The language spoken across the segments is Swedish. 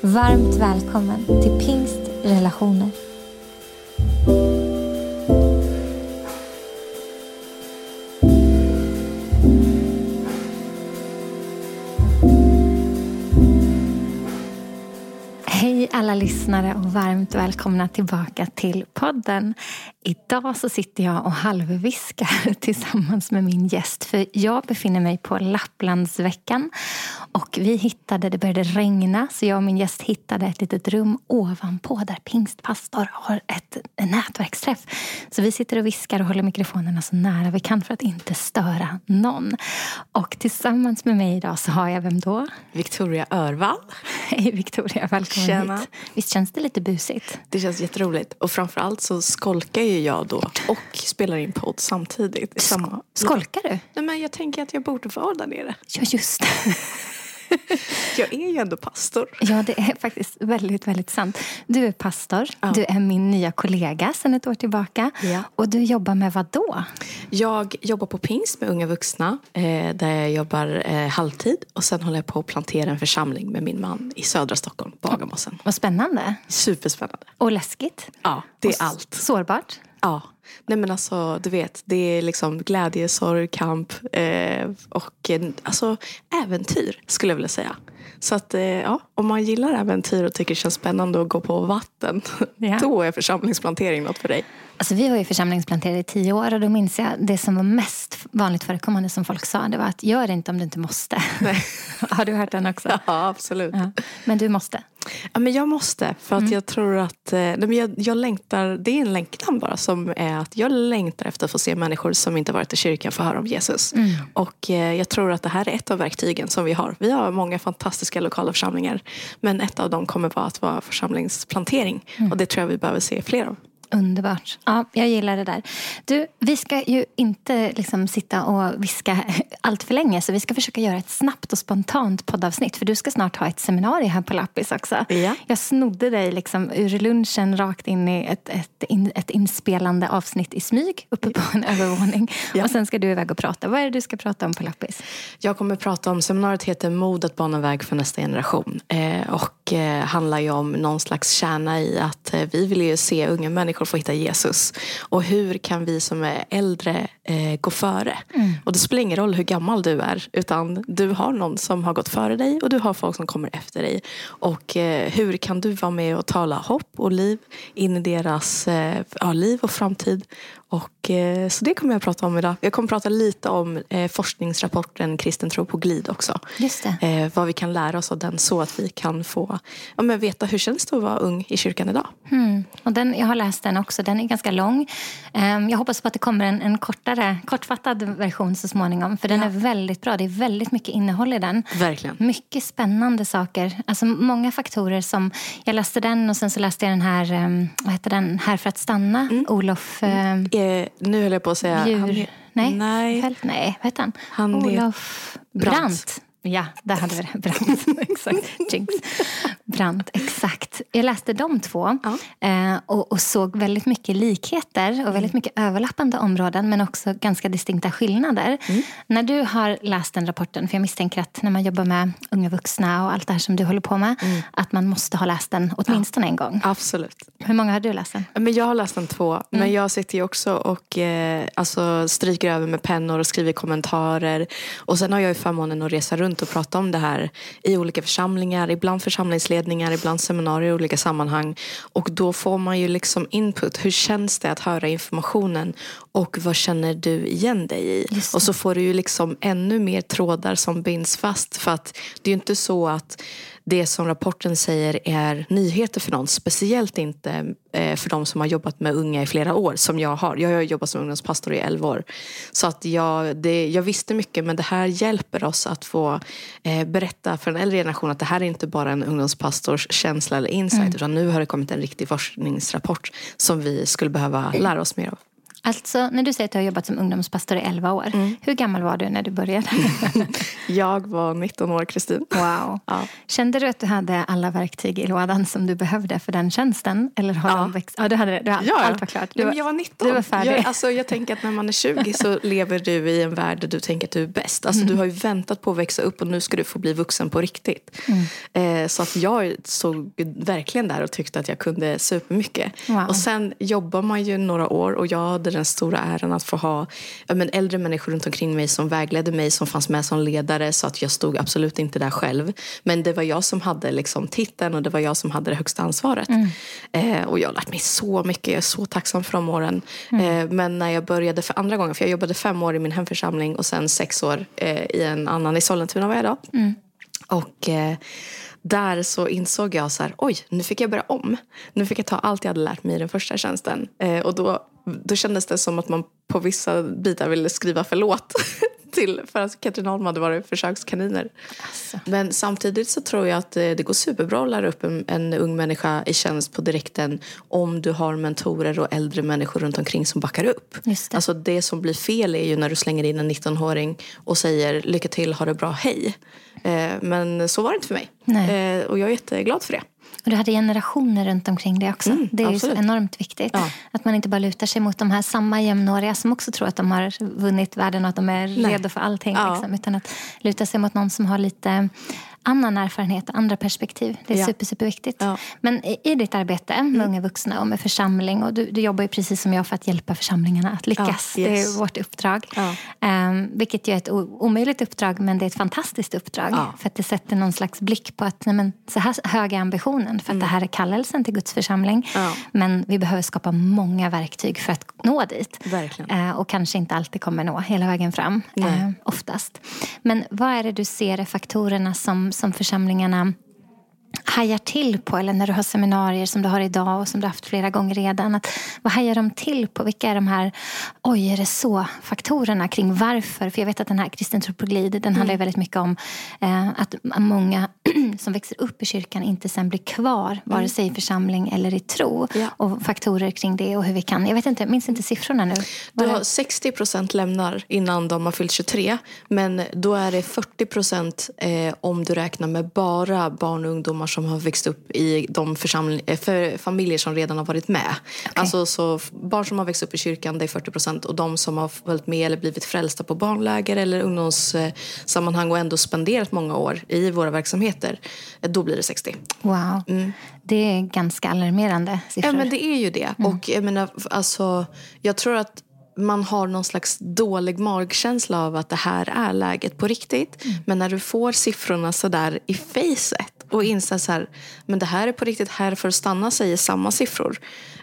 Varmt välkommen till Pingst relationer. Hej alla lyssnare och varmt välkomna tillbaka till podden. Idag så sitter jag och halvviskar tillsammans med min gäst för jag befinner mig på Lapplandsveckan och vi hittade, det började regna så jag och min gäst hittade ett litet rum ovanpå där pingstpastor har ett nätverksträff. Så vi sitter och viskar och håller mikrofonerna så nära vi kan för att inte störa någon. Och tillsammans med mig idag så har jag vem då? Victoria Örvall. Hej Victoria, välkommen Tjena. hit. Visst känns det lite busigt? Det känns jätteroligt. Och framförallt så skolkar ju jag då och spelar in podd samtidigt. i samma... Skolkar du? Nej, men jag tänker att jag borde vara där nere. Ja, just det. Jag är ju ändå pastor. Ja, det är faktiskt väldigt, väldigt sant. Du är pastor. Ja. Du är min nya kollega sedan ett år tillbaka. Ja. Och du jobbar med vad då? Jag jobbar på Pingst med unga vuxna eh, där jag jobbar eh, halvtid. Och sen håller jag på att plantera en församling med min man i södra Stockholm, Bagarmossen. Vad spännande. Superspännande. Och läskigt. Ja, det Och är allt. Sårbart. Ja. Nej men alltså, du vet, det är liksom glädje, sorg, kamp eh, och eh, alltså äventyr skulle jag vilja säga. Så att eh, ja, om man gillar äventyr och tycker det känns spännande att gå på vatten, Ja. då är församlingsplantering något för dig. Alltså, vi var ju församlingsplanterade i tio år och då minns jag det som var mest vanligt förekommande som folk sa. Det var att gör det inte om du inte måste. Nej. Har du hört den också? Ja, absolut. Ja. Men du måste. Ja, men jag måste, för att jag tror att eh, nej, men jag, jag längtar, det är en längtan bara som är att jag längtar efter att få se människor som inte varit i kyrkan få höra om Jesus. Och eh, jag tror att det här är ett av verktygen som vi har. Vi har många fantastiska lokala församlingar, men ett av dem kommer vara att vara församlingsplantering. Och det tror jag vi behöver se fler av. Underbart. Ja, jag gillar det där. Du, vi ska ju inte liksom sitta och viska allt för länge så vi ska försöka göra ett snabbt och spontant poddavsnitt för du ska snart ha ett seminarium här på Lappis också. Ja. Jag snodde dig liksom ur lunchen rakt in i ett, ett, in, ett inspelande avsnitt i smyg uppe på en övervåning. Ja. Och sen ska du iväg och prata. Vad är det du ska prata om på Lappis? Jag kommer prata om, seminariet heter Mod att bana väg för nästa generation. Eh, och eh, handlar ju om någon slags kärna i att eh, vi vill ju se unga människor få hitta Jesus. Och hur kan vi som är äldre eh, gå före? Och det spelar ingen roll hur gammal du är. Utan du har någon som har gått före dig och du har folk som kommer efter dig. Och eh, hur kan du vara med och tala hopp och liv in i deras ja, liv och framtid? Och, eh, så det kommer jag att prata om idag. Jag kommer att prata lite om eh, forskningsrapporten Kristen tro på glid också. Just. Eh, vad vi kan lära oss av den så att vi kan få ja, men veta hur känns det att vara ung i kyrkan idag. Mm. Och den, jag har läst den också. Den är ganska lång. Ehm, Jag hoppas på att det kommer en, en kortare, kortfattad version så småningom. För den Ja. är väldigt bra. Det är väldigt mycket innehåll i den. Verkligen. Mycket spännande saker. Alltså många faktorer som... Jag läste den och sen så läste jag den här, ehm, vad heter den? Här för att stanna. Olof ehm, Eh, nu höll jag på att säga... Djur... han nej, nej. Fält, nej, vad heter han? Han Olof Brandt. Brandt. Ja, där hade vi det. Brandt. exakt. Jinx. Brandt, exakt. Jag läste de två Ja. eh, och, och såg väldigt mycket likheter och väldigt mycket överlappande områden men också ganska distinkta skillnader. När du har läst den rapporten, för jag misstänker att när man jobbar med unga vuxna och allt det här som du håller på med, att man måste ha läst den åtminstone en gång. Absolut. Hur många har du läst den? Men jag har läst den två. Men jag sitter ju också och eh, alltså, stryker över med pennor och skriver kommentarer. Och sen har jag ju förmånen att resa runt och prata om det här i olika församlingar. Ibland församlingsledningar, ibland seminarier i olika sammanhang. Och då får man ju liksom input. Hur känns det att höra informationen? Och vad känner du igen dig i? Och så får du ju liksom ännu mer trådar som binds fast. För att det är ju inte så att det som rapporten säger är nyheter för någon. Speciellt inte eh, för de som har jobbat med unga i flera år som jag har. Jag har jobbat som ungdomspastor i 11 år. Så att jag, det, jag visste mycket men det här hjälper oss att få eh, berätta för en äldre generation att det här är inte bara en ungdomspastors känsla eller insight mm. utan nu har det kommit en riktig forskningsrapport som vi skulle behöva lära oss mer av. Alltså, när du säger att du har jobbat som ungdomspastor i 11 år, mm. hur gammal var du när du började? jag var 19 år, Kristin. Wow. Ja. Kände du att du hade alla verktyg i lådan som du behövde för den tjänsten? Eller har ja. växt... ja, du hade det. Du hade, ja, Allt var klart. Du var, jag var 19. Du var färdig. Jag, alltså, jag tänker att när man är 20 så lever du i en värld där du tänker att du är bäst. Alltså, mm. Du har ju väntat på att växa upp och nu ska du få bli vuxen på riktigt. Mm. Eh, så att jag såg verkligen där och tyckte att jag kunde supermycket. Wow. Och sen jobbar man ju några år och jag hade den stora äran att få ha men äldre människor runt omkring mig som vägledde mig, som fanns med som ledare så att jag stod absolut inte där själv. Men det var jag som hade liksom titeln och det var jag som hade det högsta ansvaret. Mm. Eh, och jag har lärt mig så mycket, jag är så tacksam för de åren. Mm. Eh, men när jag började för andra gången, för jag jobbade fem år i min hemförsamling och sen sex år eh, i en annan i Sollentuna var jag då. Mm. Och eh, där så insåg jag så här, oj, nu fick jag börja om. Nu fick jag ta allt jag hade lärt mig i den första tjänsten. Eh, och då, då kändes det som att man på vissa bitar ville skriva förlåt. till för att Katrineholm hade varit försökskaniner. Alltså. Men samtidigt så tror jag att det, det går superbra att lära upp en, en, ung människa i tjänst på direkten om du har mentorer och äldre människor runt omkring som backar upp. Just det. Alltså det som blir fel är ju när du slänger in en 19-åring och säger lycka till, ha det bra, hej. Eh, men så var det inte för mig. Eh, och jag är jätteglad för det. Du hade generationer runt omkring det också. Mm, det är så enormt viktigt. Ja. Att man inte bara lutar sig mot de här samma jämnåriga som också tror att de har vunnit världen och att de är Nej. redo för allting. Ja. Liksom, utan att luta sig mot någon som har lite annan erfarenhet och andra perspektiv. Det är ja. super, superviktigt. Ja. Men i, i ditt arbete med mm. unga vuxna och med församling och du, du jobbar ju precis som jag för att hjälpa församlingarna att lyckas. Ja, yes. Det är vårt uppdrag. Um, vilket ju är ett omöjligt uppdrag men det är ett fantastiskt uppdrag. För att det sätter någon slags blick på att nej, men, så här hög är ambitionen. För att mm. det här är kallelsen till Guds församling. Men vi behöver skapa många verktyg för att nå dit. Uh, och kanske inte alltid kommer nå hela vägen fram. Uh, oftast. Men vad är det du ser är faktorerna som som församlingarna hajar till på, eller när du har seminarier som du har idag och som du har haft flera gånger redan. Att, vad hajar de till på? Vilka är de här, oj är det så, faktorerna kring varför? För jag vet att den här kristen tropologin, den mm. handlar väldigt mycket om eh, att många som växer upp i kyrkan inte sen blir kvar, mm. vare sig i församling eller i tro. Ja. Och faktorer kring det och hur vi kan, jag vet inte, jag minns inte siffrorna nu. Du har 60 procent lämnar innan de har fyllt 23. Men då är det 40 procent eh, om du räknar med bara barn och ungdomar som har växt upp i de eh, familjer som redan har varit med. Okay. Alltså, så barn som har växt upp i kyrkan det är 40 procent och de som har följt med eller blivit frälsta på barnläger eller ungdomssammanhang och ändå spenderat många år i våra verksamheter, eh, då blir det 60. Wow. Mm. Det är ganska alarmerande siffror. Ja, men det är ju det. Mm. Och jag, menar, alltså, jag tror att man har någon slags dålig magkänsla av att det här är läget på riktigt. Mm. Men när du får siffrorna så där i facet och inser så här, men det här är på riktigt här för att stanna, säger samma siffror.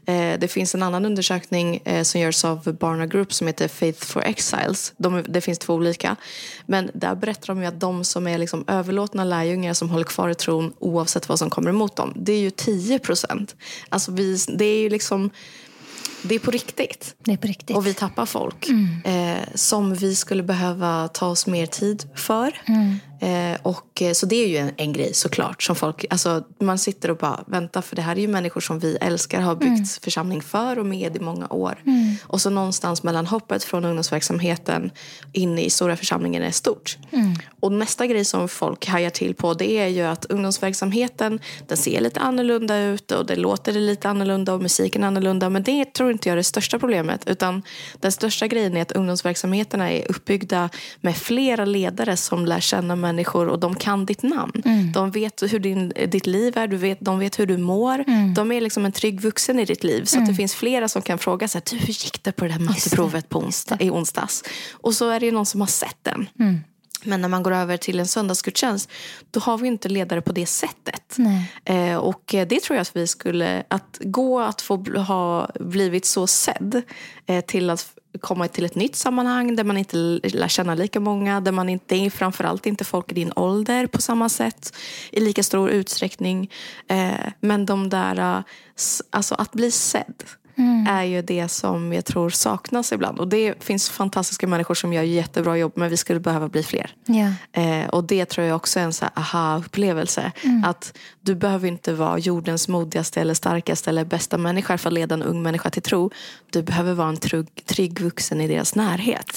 Eh, det finns en annan undersökning eh, som görs av Barna Group som heter Faith for Exiles. De, det finns två olika. Men där berättar de ju att de som är liksom överlåtna lärjungar som håller kvar i tron oavsett vad som kommer emot dem, det är ju 10 procent. Alltså det är ju liksom det är på riktigt. Det är på riktigt. Och vi tappar folk mm. eh, som vi skulle behöva ta oss mer tid för. Mm. Eh, och, eh, så det är ju en, en, grej såklart. Som folk, alltså, man sitter och bara väntar för det här är ju människor som vi älskar har byggt mm. församling för och med i många år. Mm. Och så någonstans mellan hoppet från ungdomsverksamheten in i stora församlingen är stort. Mm. Och nästa grej som folk hajar till på det är ju att ungdomsverksamheten den ser lite annorlunda ut och det låter lite annorlunda och musiken är annorlunda. Men det tror inte jag är det största problemet. Utan den största grejen är att ungdomsverksamheterna är uppbyggda med flera ledare som lär känna människor och de kan ditt namn. Mm. De vet hur din, ditt liv är, du vet, de vet hur du mår. Mm. De är liksom en trygg vuxen i ditt liv. Så mm. det finns flera som kan fråga så här, hur gick det på det där matteprovet på onsdag, i onsdags? Och så är det någon som har sett den. Mm. Men när man går över till en söndagsgudstjänst då har vi inte ledare på det sättet. Eh, och det tror jag att vi skulle, att gå att få ha blivit så sedd eh, till att komma till ett nytt sammanhang där man inte lär känna lika många. Där man inte, det är framförallt inte folk i din ålder på samma sätt i lika stor utsträckning. Eh, men de där, eh, alltså att bli sedd mm. är ju det som jag tror saknas ibland. Och det finns fantastiska människor som gör jättebra jobb men vi skulle behöva bli fler. Yeah. Eh, och det tror jag också är en så aha-upplevelse. Mm. Att du behöver inte vara jordens modigaste eller starkaste eller bästa människa för att leda en ung människa till tro. Du behöver vara en trygg, trygg vuxen i deras närhet.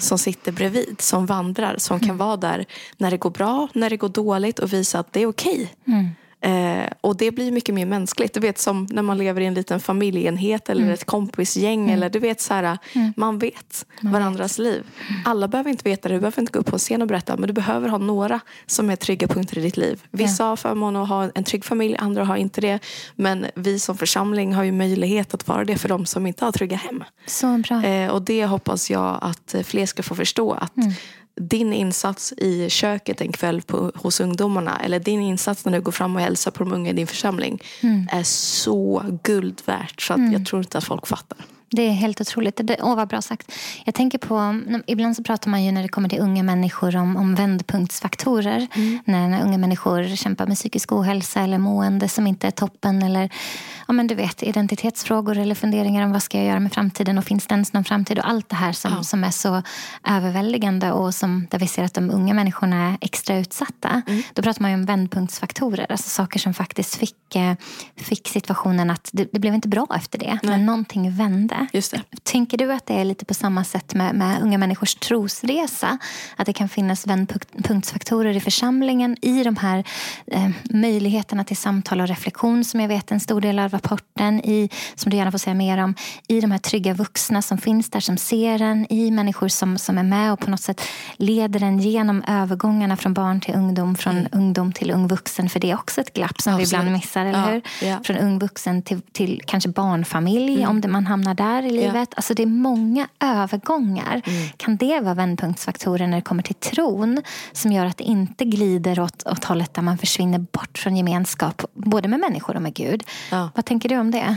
Som sitter bredvid, som vandrar, som mm. kan vara där när det går bra, när det går dåligt och visa att det är okej. Okay. Eh, och det blir mycket mer mänskligt. Du vet som när man lever i en liten familjeenhet eller mm. ett kompisgäng. Mm. Eller du vet så här, mm. Man vet man varandras vet. liv. Alla behöver inte veta det. Du behöver inte gå upp på en scen och berätta. Men du behöver ha några som är trygga punkter i ditt liv. Vissa ja. har förmånen att ha en trygg familj. Andra har inte det. Men vi som församling har ju möjlighet att vara det för de som inte har trygga hem. Så bra. Eh, och det hoppas jag att fler ska få förstå. Att mm din insats i köket en kväll på, hos ungdomarna eller din insats när du går fram och hälsar på de unga i din församling mm. är så guld värt så att mm. jag tror inte att folk fattar. Det är helt otroligt. Det, åh, vad bra sagt. Jag tänker på, ibland så pratar man ju när det kommer till unga människor om, om vändpunktsfaktorer. Mm. När, när unga människor kämpar med psykisk ohälsa eller mående som inte är toppen. Eller ja, men du vet, identitetsfrågor eller funderingar om vad ska jag göra med framtiden och finns det ens någon framtid? Och allt det här som, ja. som är så överväldigande och som, där vi ser att de unga människorna är extra utsatta. Mm. Då pratar man ju om vändpunktsfaktorer. Alltså saker som faktiskt fick, eh, fick situationen att det, det blev inte bra efter det. Nej. Men någonting vände. Just det. Tänker du att det är lite på samma sätt med, med unga människors trosresa? Att det kan finnas vändpunktsfaktorer i församlingen i de här eh, möjligheterna till samtal och reflektion som jag vet är en stor del av rapporten, i, som du gärna får säga mer om, i de här trygga vuxna som finns där som ser en, i människor som, som är med och på något sätt leder en genom övergångarna från barn till ungdom, från mm. ungdom till ung vuxen, för det är också ett glapp som Absolut. vi ibland missar, eller ja, hur? Ja. Från ung vuxen till, till kanske barnfamilj, mm. om det, man hamnar där där i livet. Ja. Alltså det är många övergångar. Mm. Kan det vara vändpunktsfaktorer när det kommer till tron som gör att det inte glider åt, åt hållet där man försvinner bort från gemenskap både med människor och med Gud? Ja. Vad tänker du om det?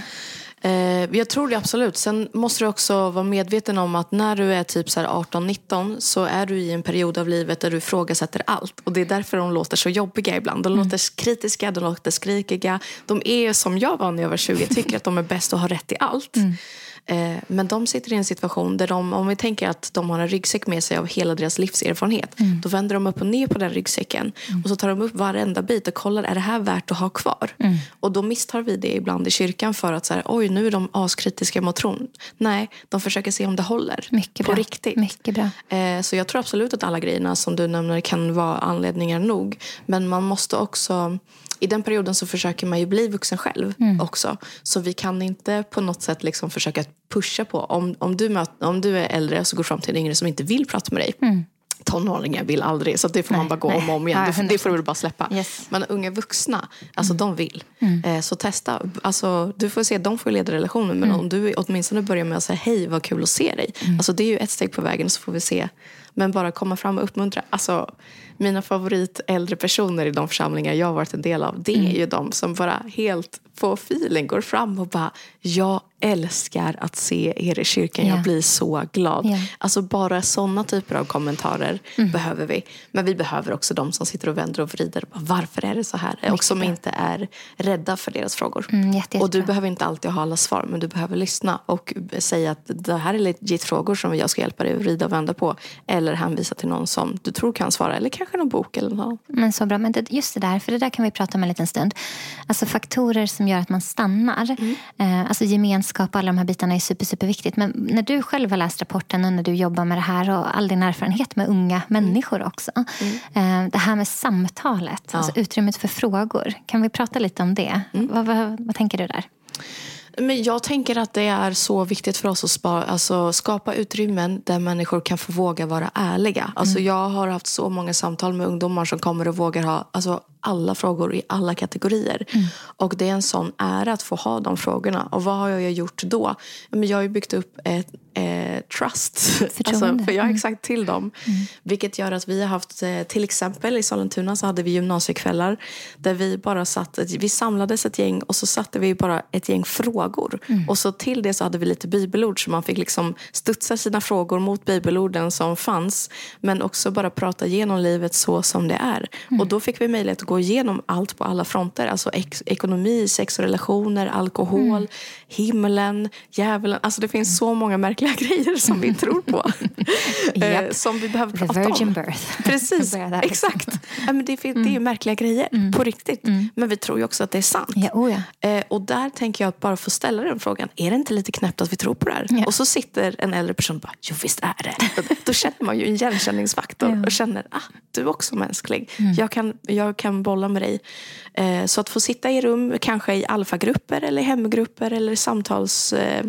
Eh, jag tror det absolut. Sen måste du också vara medveten om att när du är typ 18-19 så är du i en period av livet där du ifrågasätter allt. Och det är därför de låter så jobbiga ibland. De mm. låter kritiska, de låter skrikiga. De är som jag var när jag var 20, tycker att de är bäst och har rätt i allt. Mm. Eh, men de sitter i en situation där de, om vi tänker att de har en ryggsäck med sig av hela deras livserfarenhet. Mm. Då vänder de upp och ner på den ryggsäcken. Mm. Och så tar de upp varenda bit och kollar, är det här värt att ha kvar? Mm. Och då misstar vi det ibland i kyrkan för att så här, oj nu är de askritiska mot tron. Nej, de försöker se om det håller. Mycket på bra. riktigt. Mycket bra. Eh, så jag tror absolut att alla grejerna som du nämner kan vara anledningar nog. Men man måste också i den perioden så försöker man ju bli vuxen själv mm. också. Så vi kan inte på något sätt liksom försöka pusha på. Om, om, du, möter, om du är äldre så går fram till en yngre som inte vill prata med dig. Mm. Tonåringar vill aldrig, så det får nej, man bara gå nej. om och om igen. Det, det får du bara släppa. Yes. Men unga vuxna, alltså mm. de vill. Mm. Eh, så testa. Alltså, du får se, de får leda relationen. Men mm. om du åtminstone börjar med att säga hej, vad kul att se dig. Mm. Alltså, det är ju ett steg på vägen så får vi se. Men bara komma fram och uppmuntra. Alltså, mina favorit äldre personer i de församlingar jag har varit en del av. Det är mm. ju de som bara helt på feeling går fram och bara jag älskar att se er i kyrkan. Yeah. Jag blir så glad. Yeah. Alltså bara sådana typer av kommentarer mm. behöver vi. Men vi behöver också de som sitter och vänder och vrider. Varför är det så här? Mycket och som bra. inte är rädda för deras frågor. Mm, jätte, jätte och du behöver inte alltid ha alla svar. Men du behöver lyssna och säga att det här är legit frågor som jag ska hjälpa dig att vrida och vända på. Eller hänvisa till någon som du tror kan svara. Eller kanske någon bok eller något. Men så bra. Men det, just det där, för det där kan vi prata om en liten stund. Alltså faktorer som gör att man stannar. Mm. Eh, alltså gemenskap och alla de här bitarna är super, superviktigt. Men när du själv har läst rapporten och när du jobbar med det här och all din erfarenhet med unga människor också. Mm. Eh, det här med samtalet, ja. alltså utrymmet för frågor. Kan vi prata lite om det? Mm. Vad, vad, vad tänker du där? Men jag tänker att det är så viktigt för oss att spara, alltså skapa utrymmen där människor kan få våga vara ärliga. Alltså mm. Jag har haft så många samtal med ungdomar som kommer och vågar ha alltså, alla frågor i alla kategorier. Mm. Och det är en sån ära att få ha de frågorna. Och vad har jag gjort då? Men jag har ju byggt upp ett eh, trust. Alltså, för jag Mm. exakt till dem. Vilket gör att vi har haft, eh, till exempel i Sollentuna så hade vi gymnasiekvällar där vi bara satt, vi samlades ett gäng och så satte vi bara ett gäng frågor. Mm. Och så till det så hade vi lite bibelord så man fick liksom studsa sina frågor mot bibelorden som fanns. Men också bara prata igenom livet så som det är. Mm. Och då fick vi möjlighet att gå igenom allt på alla fronter. Alltså ekonomi, sex och relationer, alkohol, Mm. himlen, djävulen. Alltså det finns så många märkliga grejer som vi tror på. eh, Japp. som vi behöver The prata virgin om. birth. Precis, exakt. Ja, men det, fin- det är ju märkliga grejer på riktigt. Men vi tror ju också att det är sant. Ja, oh ja. Eh, och där tänker jag att bara få ställa den frågan. Är det inte lite knäppt att vi tror på det här? Ja. Och så sitter en äldre person och bara, jo visst är det. Då känner man ju en igenkänningsfaktor och känner, ah, du är också mänsklig. Jag, kan, jag kan bolla med dig. Eh, så att få sitta i rum, kanske i alfagrupper eller hemgrupper eller samtals... Eh,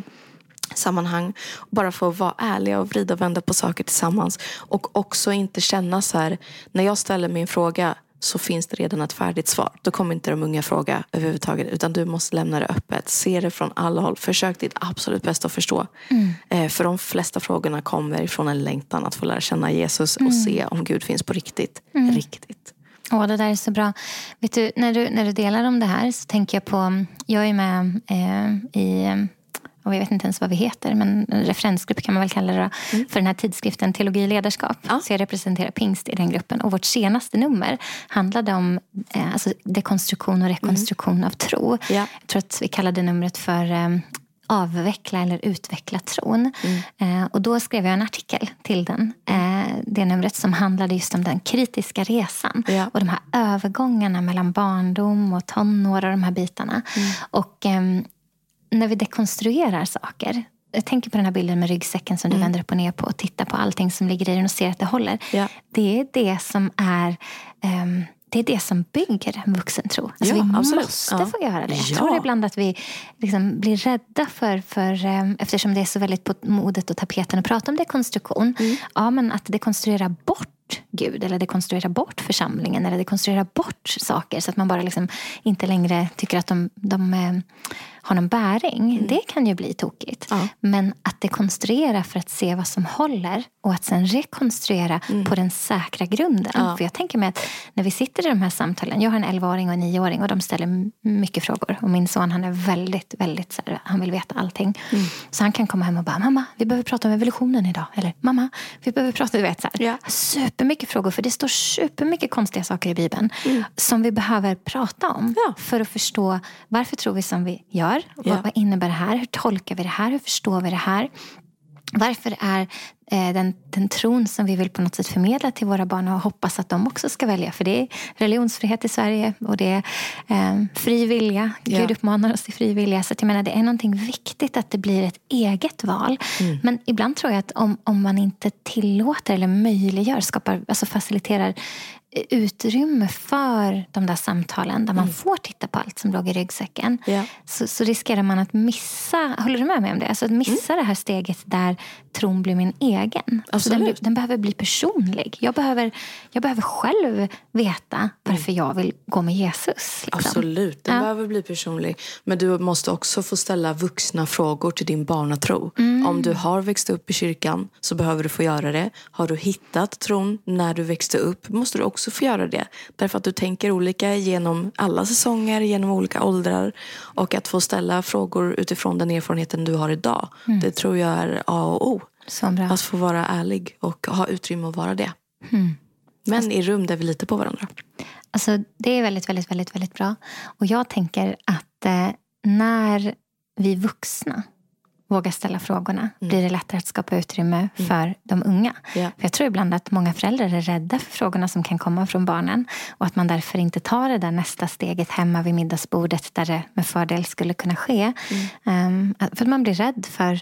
sammanhang. Bara få vara ärliga och vrida och vända på saker tillsammans. Och också inte känna så här, när jag ställer min fråga så finns det redan ett färdigt svar. Då kommer inte de unga fråga överhuvudtaget. Utan du måste lämna det öppet. Se det från alla håll. Försök ditt absolut bästa att förstå. Eh, för de flesta frågorna kommer från en längtan att få lära känna Jesus och se om Gud finns på riktigt. Riktigt. Åh, det där är så bra. Vet du, när, du, när du delar om det här så tänker jag på... Jag är med eh, i... Och jag vet inte ens vad vi heter, men en referensgrupp kan man väl kalla det då, för den här tidskriften Teologi och ledarskap. Ja. Så jag representerar pingst i den gruppen. Och vårt senaste nummer handlade om eh, alltså dekonstruktion och rekonstruktion av tro. Ja. Jag tror att vi kallade numret för eh, avveckla eller utveckla tron. Mm. Eh, och då skrev jag en artikel till den, eh, det numret som handlade just om den kritiska resan. Ja. Och de här övergångarna mellan barndom och tonår och de här bitarna. Mm. Och ehm, när vi dekonstruerar saker. Jag tänker på den här bilden med ryggsäcken som du Mm. vänder upp och ner på och tittar på allting som ligger i den och ser att det håller. Ja. Det är det som är ehm, det är det som bygger en vuxentro. Alltså Ja, vi absolut. måste Ja. få göra det. Jag Ja. tror ibland att vi liksom blir rädda för, för ehm, eftersom det är så väldigt på modet och tapeten att prata om dekonstruktion. Mm. Ja, men att dekonstruera bort Gud eller dekonstruera bort församlingen eller dekonstruera bort saker så att man bara liksom inte längre tycker att de, de eh, har någon bäring. Det kan ju bli tokigt. Mm. Ja. Men att dekonstruera för att se vad som håller och att sen rekonstruera på den säkra grunden. Mm. Ja. För jag tänker mig att när vi sitter i de här samtalen, jag har en 11-åring och en 9-åring och de ställer mycket frågor. Och min son han är väldigt, väldigt så här, han vill veta allting. Mm. Så han kan komma hem och bara, mamma vi behöver prata om evolutionen idag. Eller mamma vi behöver prata, du vet så här. Ja. Supermycket frågor för det står supermycket konstiga saker i Bibeln. Som vi behöver prata om. Mm. För att förstå varför tror vi som vi gör. Ja. Vad, innebär det här? Hur tolkar vi det här? Hur förstår vi det här? Varför är eh, den, den tron som vi vill på något sätt förmedla till våra barn och hoppas att de också ska välja? För det är religionsfrihet i Sverige och det är eh, fri vilja. Ja. Gud uppmanar oss till fri vilja. Så jag menar, det är någonting viktigt att det blir ett eget val. Men ibland tror jag att om, om man inte tillåter eller möjliggör, skapar, alltså faciliterar utrymme för de där samtalen där man får titta på allt som låg i ryggsäcken Ja. så, så riskerar man att missa, håller du med mig om det? Alltså att missa det här steget där tron blir min egen. Alltså den, den behöver bli personlig. Jag behöver, jag behöver själv veta varför jag vill gå med Jesus. Liksom. Absolut, den Ja. behöver bli personlig. Men du måste också få ställa vuxna frågor till din barnatro. Om du har växt upp i kyrkan så behöver du få göra det. Har du hittat tron när du växte upp måste du också få göra det. Därför att du tänker olika genom alla säsonger, genom olika åldrar. Och att få ställa frågor utifrån den erfarenheten du har idag. Det tror jag är A och O. Att få vara ärlig och ha utrymme att vara det. Men i rum där vi litar på varandra. Alltså, det är väldigt, väldigt, väldigt, väldigt bra. Och jag tänker att eh, när vi vuxna vågar ställa frågorna blir det lättare att skapa utrymme för de unga. Ja. För jag tror ibland att många föräldrar är rädda för frågorna som kan komma från barnen och att man därför inte tar det där nästa steget hemma vid middagsbordet där det med fördel skulle kunna ske. Um, för att man blir rädd för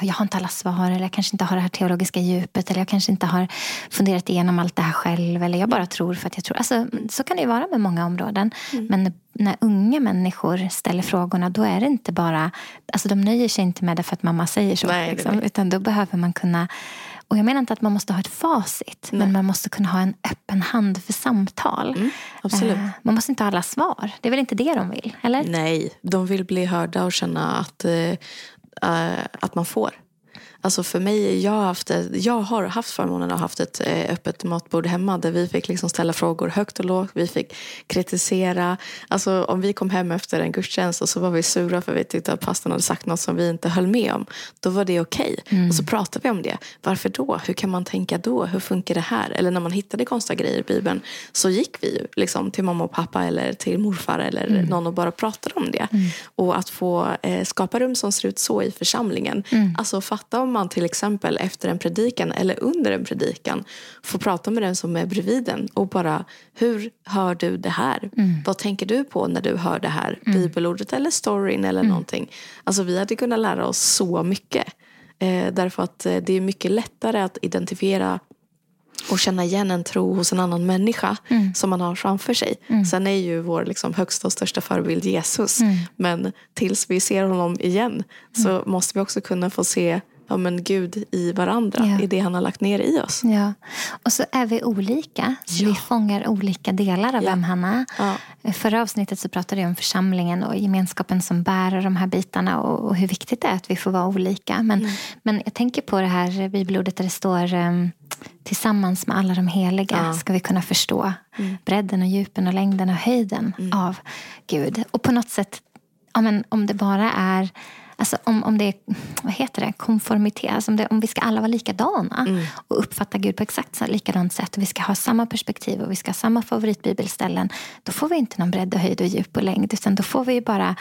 jag har inte alla svar eller jag kanske inte har det här teologiska djupet eller jag kanske inte har funderat igenom allt det här själv eller jag bara tror för att jag tror. Alltså, så kan det ju vara med många områden. Men när unga människor ställer frågorna då är det inte bara, alltså de nöjer sig inte med det för att mamma säger så. Nej, liksom, utan då behöver man kunna Och jag menar inte att man måste ha ett facit, Nej. men man måste kunna ha en öppen hand för samtal. Mm, absolut. Uh, man måste inte ha alla svar. Det är väl inte det de vill? eller? Nej, de vill bli hörda och känna att, uh, Eh, att man får. Alltså för mig, jag har haft, jag har haft förmånen att ha haft ett eh, öppet matbord hemma där vi fick liksom ställa frågor högt och lågt. Vi fick kritisera. Alltså om vi kom hem efter en gudstjänst och så var vi sura för vi tyckte att pastorn hade sagt något som vi inte höll med om. Då var det okej. Okay. Mm. Och så pratade vi om det. Varför då? Hur kan man tänka då? Hur funkar det här? Eller när man hittade konstiga grejer i Bibeln så gick vi liksom till mamma och pappa eller till morfar eller mm. någon och bara pratade om det. Mm. Och att få eh, skapa rum som ser ut så i församlingen. Mm. Alltså fatta om man till exempel efter en predikan eller under en predikan får prata med den som är bredvid en och bara hur hör du det här? Mm. Vad tänker du på när du hör det här mm. bibelordet eller storyn eller mm. någonting? Alltså vi hade kunnat lära oss så mycket. Eh, därför att eh, det är mycket lättare att identifiera och känna igen en tro hos en annan människa mm. som man har framför sig. Mm. Sen är ju vår liksom högsta och största förebild Jesus. Mm. Men tills vi ser honom igen så mm. måste vi också kunna få se ja, men Gud i varandra, ja. i det han har lagt ner i oss. Ja. Och så är vi olika, så ja. vi fångar olika delar av ja. vem han är. Ja. Förra avsnittet så pratade jag om församlingen och gemenskapen som bär de här bitarna och, och hur viktigt det är att vi får vara olika. Men, mm. men jag tänker på det här bibelordet där det står um, tillsammans med alla de heliga ja. ska vi kunna förstå mm. bredden och djupen och längden och höjden mm. av Gud. Och på något sätt, ja, men om det bara är Alltså om, om det är vad heter det, konformitet, alltså om, det, om vi ska alla vara likadana mm. och uppfatta Gud på exakt likadant sätt och vi ska ha samma perspektiv och vi ska ha samma favoritbibelställen. Då får vi inte någon bredd och höjd och djup och längd utan då får vi bara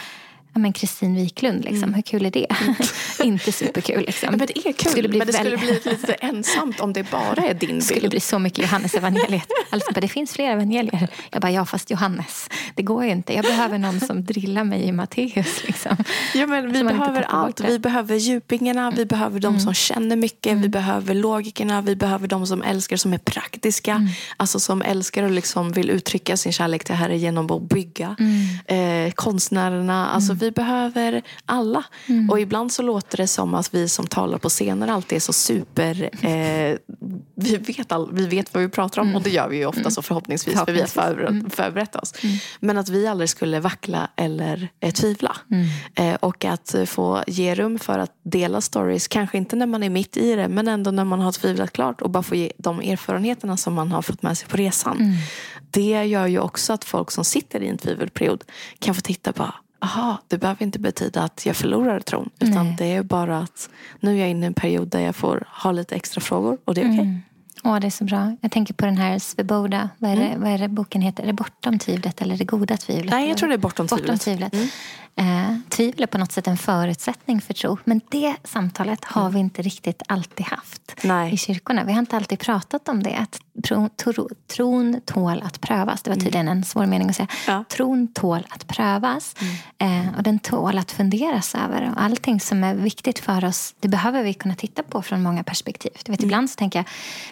men Kristin Wiklund, liksom. Mm. hur kul är det? Mm. inte superkul. Liksom. Men det är kul, skulle bli men det skulle bli lite ensamt om det bara är din bild. Det skulle bli så mycket Johannes evangeliet. Alltså, det finns fler evangelier. Jag bara, ja fast Johannes, det går ju inte. Jag behöver någon som drillar mig i Matteus. Liksom. Ja, men vi behöver allt. Vi behöver djupingarna, vi behöver de mm. som känner mycket, vi mm. behöver logikerna, vi behöver de som älskar, som är praktiska. Mm. Alltså som älskar och liksom vill uttrycka sin kärlek till Herre genom att bygga. Mm. Eh, konstnärerna, alltså vi behöver alla. Mm. Och ibland så låter det som att vi som talar på scener alltid är så super... Eh, vi, vet all, vi vet vad vi pratar om mm. och det gör vi ju ofta mm. så förhoppningsvis, för vi har förberett, mm. förberett oss. Mm. Men att vi aldrig skulle vackla eller eh, tvivla. Mm. Eh, och att få ge rum för att dela stories, kanske inte när man är mitt i det, men ändå när man har tvivlat klart och bara få ge de erfarenheterna som man har fått med sig på resan. Det gör ju också att folk som sitter i en tvivelperiod kan få titta på aha, det behöver inte betyda att jag förlorar tron. Utan Nej. det är bara att nu är jag inne i en period där jag får ha lite extra frågor och det är okej. Okay. Mm. Åh, det är så bra. Jag tänker på den här Sveboda. Vad är, mm. det, vad är det boken heter? Är det Bortom tvivlet eller det goda tvivlet? Nej, jag tror det är Bortom tvivlet. Bortom tvivlet. Mm. Eh, tvivel är på något sätt en förutsättning för tro. Men det samtalet har mm. vi inte riktigt alltid haft Nej. i kyrkorna. Vi har inte alltid pratat om det. Att tro, tro, tron tål att prövas. Det var mm. tydligen en svår mening att säga. Ja. Tron tål att prövas. Mm. Eh, och den tål att funderas över. Och allting som är viktigt för oss, det behöver vi kunna titta på från många perspektiv. Du vet, mm. Ibland så tänker jag,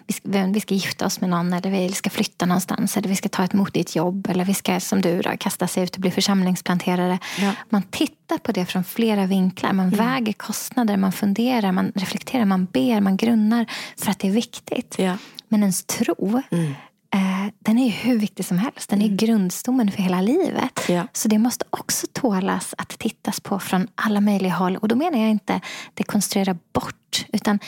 vi ska, vi ska gifta oss med någon eller vi ska flytta någonstans. Eller vi ska ta ett modigt jobb. Eller vi ska, som du, då, kasta sig ut och bli församlingsplanterare. Ja man tittar på det från flera vinklar. Man mm. väger kostnader, man funderar, man reflekterar, man ber, man grunnar för att det är viktigt. Ja. Men ens tro, mm. eh, den är ju hur viktig som helst. Den är mm. grundstommen för hela livet. Ja. Så det måste också tålas att tittas på från alla möjliga håll. Och då menar jag inte dekonstruera bort, utan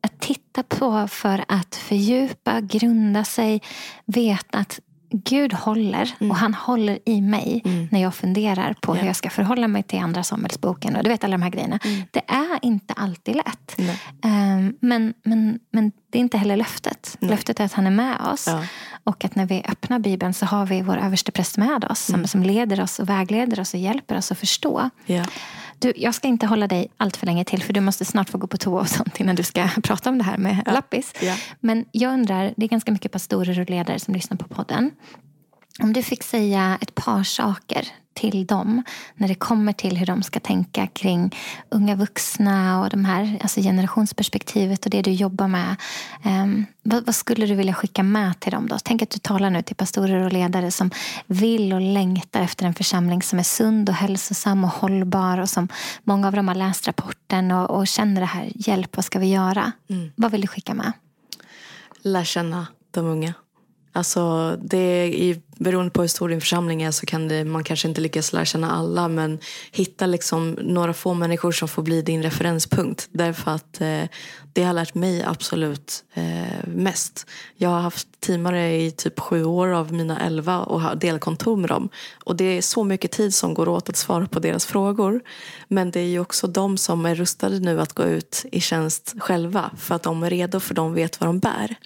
att titta på för att fördjupa, grunda sig, veta att Gud håller och mm. han håller i mig mm. när jag funderar på yeah. hur jag ska förhålla mig till Andra Samuelsboken och du vet alla de här grejerna. Mm. Det är inte alltid lätt. Um, men, men, men det är inte heller löftet. Nej. Löftet är att han är med oss. Ja. Och att när vi öppnar Bibeln så har vi vår överste präst med oss som, mm. som leder oss och vägleder oss och hjälper oss att förstå. Yeah. Du, jag ska inte hålla dig allt för länge till för du måste snart få gå på toa och sånt innan du ska prata om det här med ja. lappis. Ja. Men jag undrar, det är ganska mycket pastorer och ledare som lyssnar på podden. Om du fick säga ett par saker till dem när det kommer till hur de ska tänka kring unga vuxna och de här, alltså generationsperspektivet och det du jobbar med. Um, vad, vad, skulle du vilja skicka med till dem? då? Tänk att du talar nu till pastorer och ledare som vill och längtar efter en församling som är sund och hälsosam och hållbar och som många av dem har läst rapporten och, och känner det här, hjälp, vad ska vi göra? Mm. Vad vill du skicka med? Lär känna de unga. Alltså det är, beroende på hur stor din församling är så kan det, man kanske inte lyckas lära känna alla men hitta liksom några få människor som får bli din referenspunkt. Därför att eh, det har lärt mig absolut eh, mest. Jag har haft teamare i typ sju år av mina elva och har delkontor med dem. Och det är så mycket tid som går åt att svara på deras frågor. Men det är ju också de som är rustade nu att gå ut i tjänst själva för att de är redo för de vet vad de bär.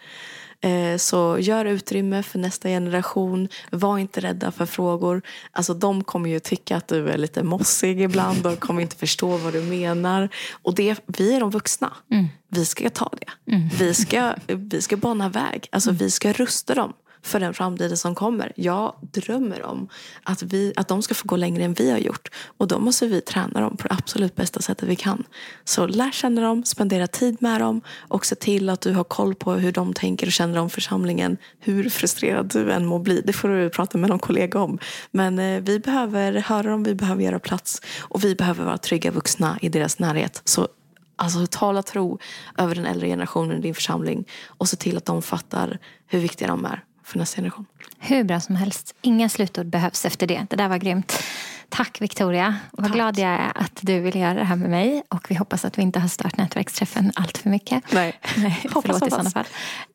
Eh, så gör utrymme för nästa generation. Var inte rädda för frågor. Alltså, de kommer ju tycka att du är lite mossig ibland. De kommer inte förstå vad du menar. Och det, vi är de vuxna. Mm. Vi ska ta det. Mm. Vi, ska, vi ska bana väg. Alltså, Vi ska rusta dem för den framtiden som kommer. Jag drömmer om att, vi, att de ska få gå längre än vi har gjort. Och då måste vi träna dem på det absolut bästa sättet vi kan. Så lär känna dem, spendera tid med dem och se till att du har koll på hur de tänker och känner om församlingen. Hur frustrerad du än må bli, det får du prata med någon kollega om. Men eh, vi behöver höra dem, vi behöver göra plats och vi behöver vara trygga vuxna i deras närhet. Så Alltså tala tro över den äldre generationen i din församling och se till att de fattar hur viktiga de är för nästa generation. Hur bra som helst. Inga slutord behövs efter det. Det där var grymt. Tack Victoria. Vad Tack. glad jag är att du vill göra det här med mig. Och vi hoppas att vi inte har stört nätverksträffen allt för mycket. Nej, Nej hoppas, förlåt hoppas. i sådana fall.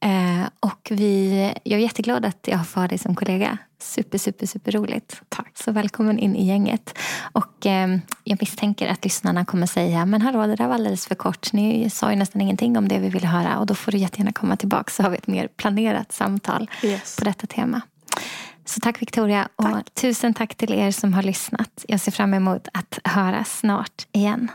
Eh, och vi, jag är jätteglad att jag får dig som kollega. Super, super, super roligt. Tack. Så välkommen in i gänget. Och eh, jag misstänker att lyssnarna kommer säga, men hallå, det där var alldeles för kort. Ni sa ju nästan ingenting om det vi ville höra. Och då får du jättegärna komma tillbaka så har vi ett mer planerat samtal yes. på detta tema. Så tack Victoria och tack. tusen tack till er som har lyssnat. Jag ser fram emot att höra snart igen.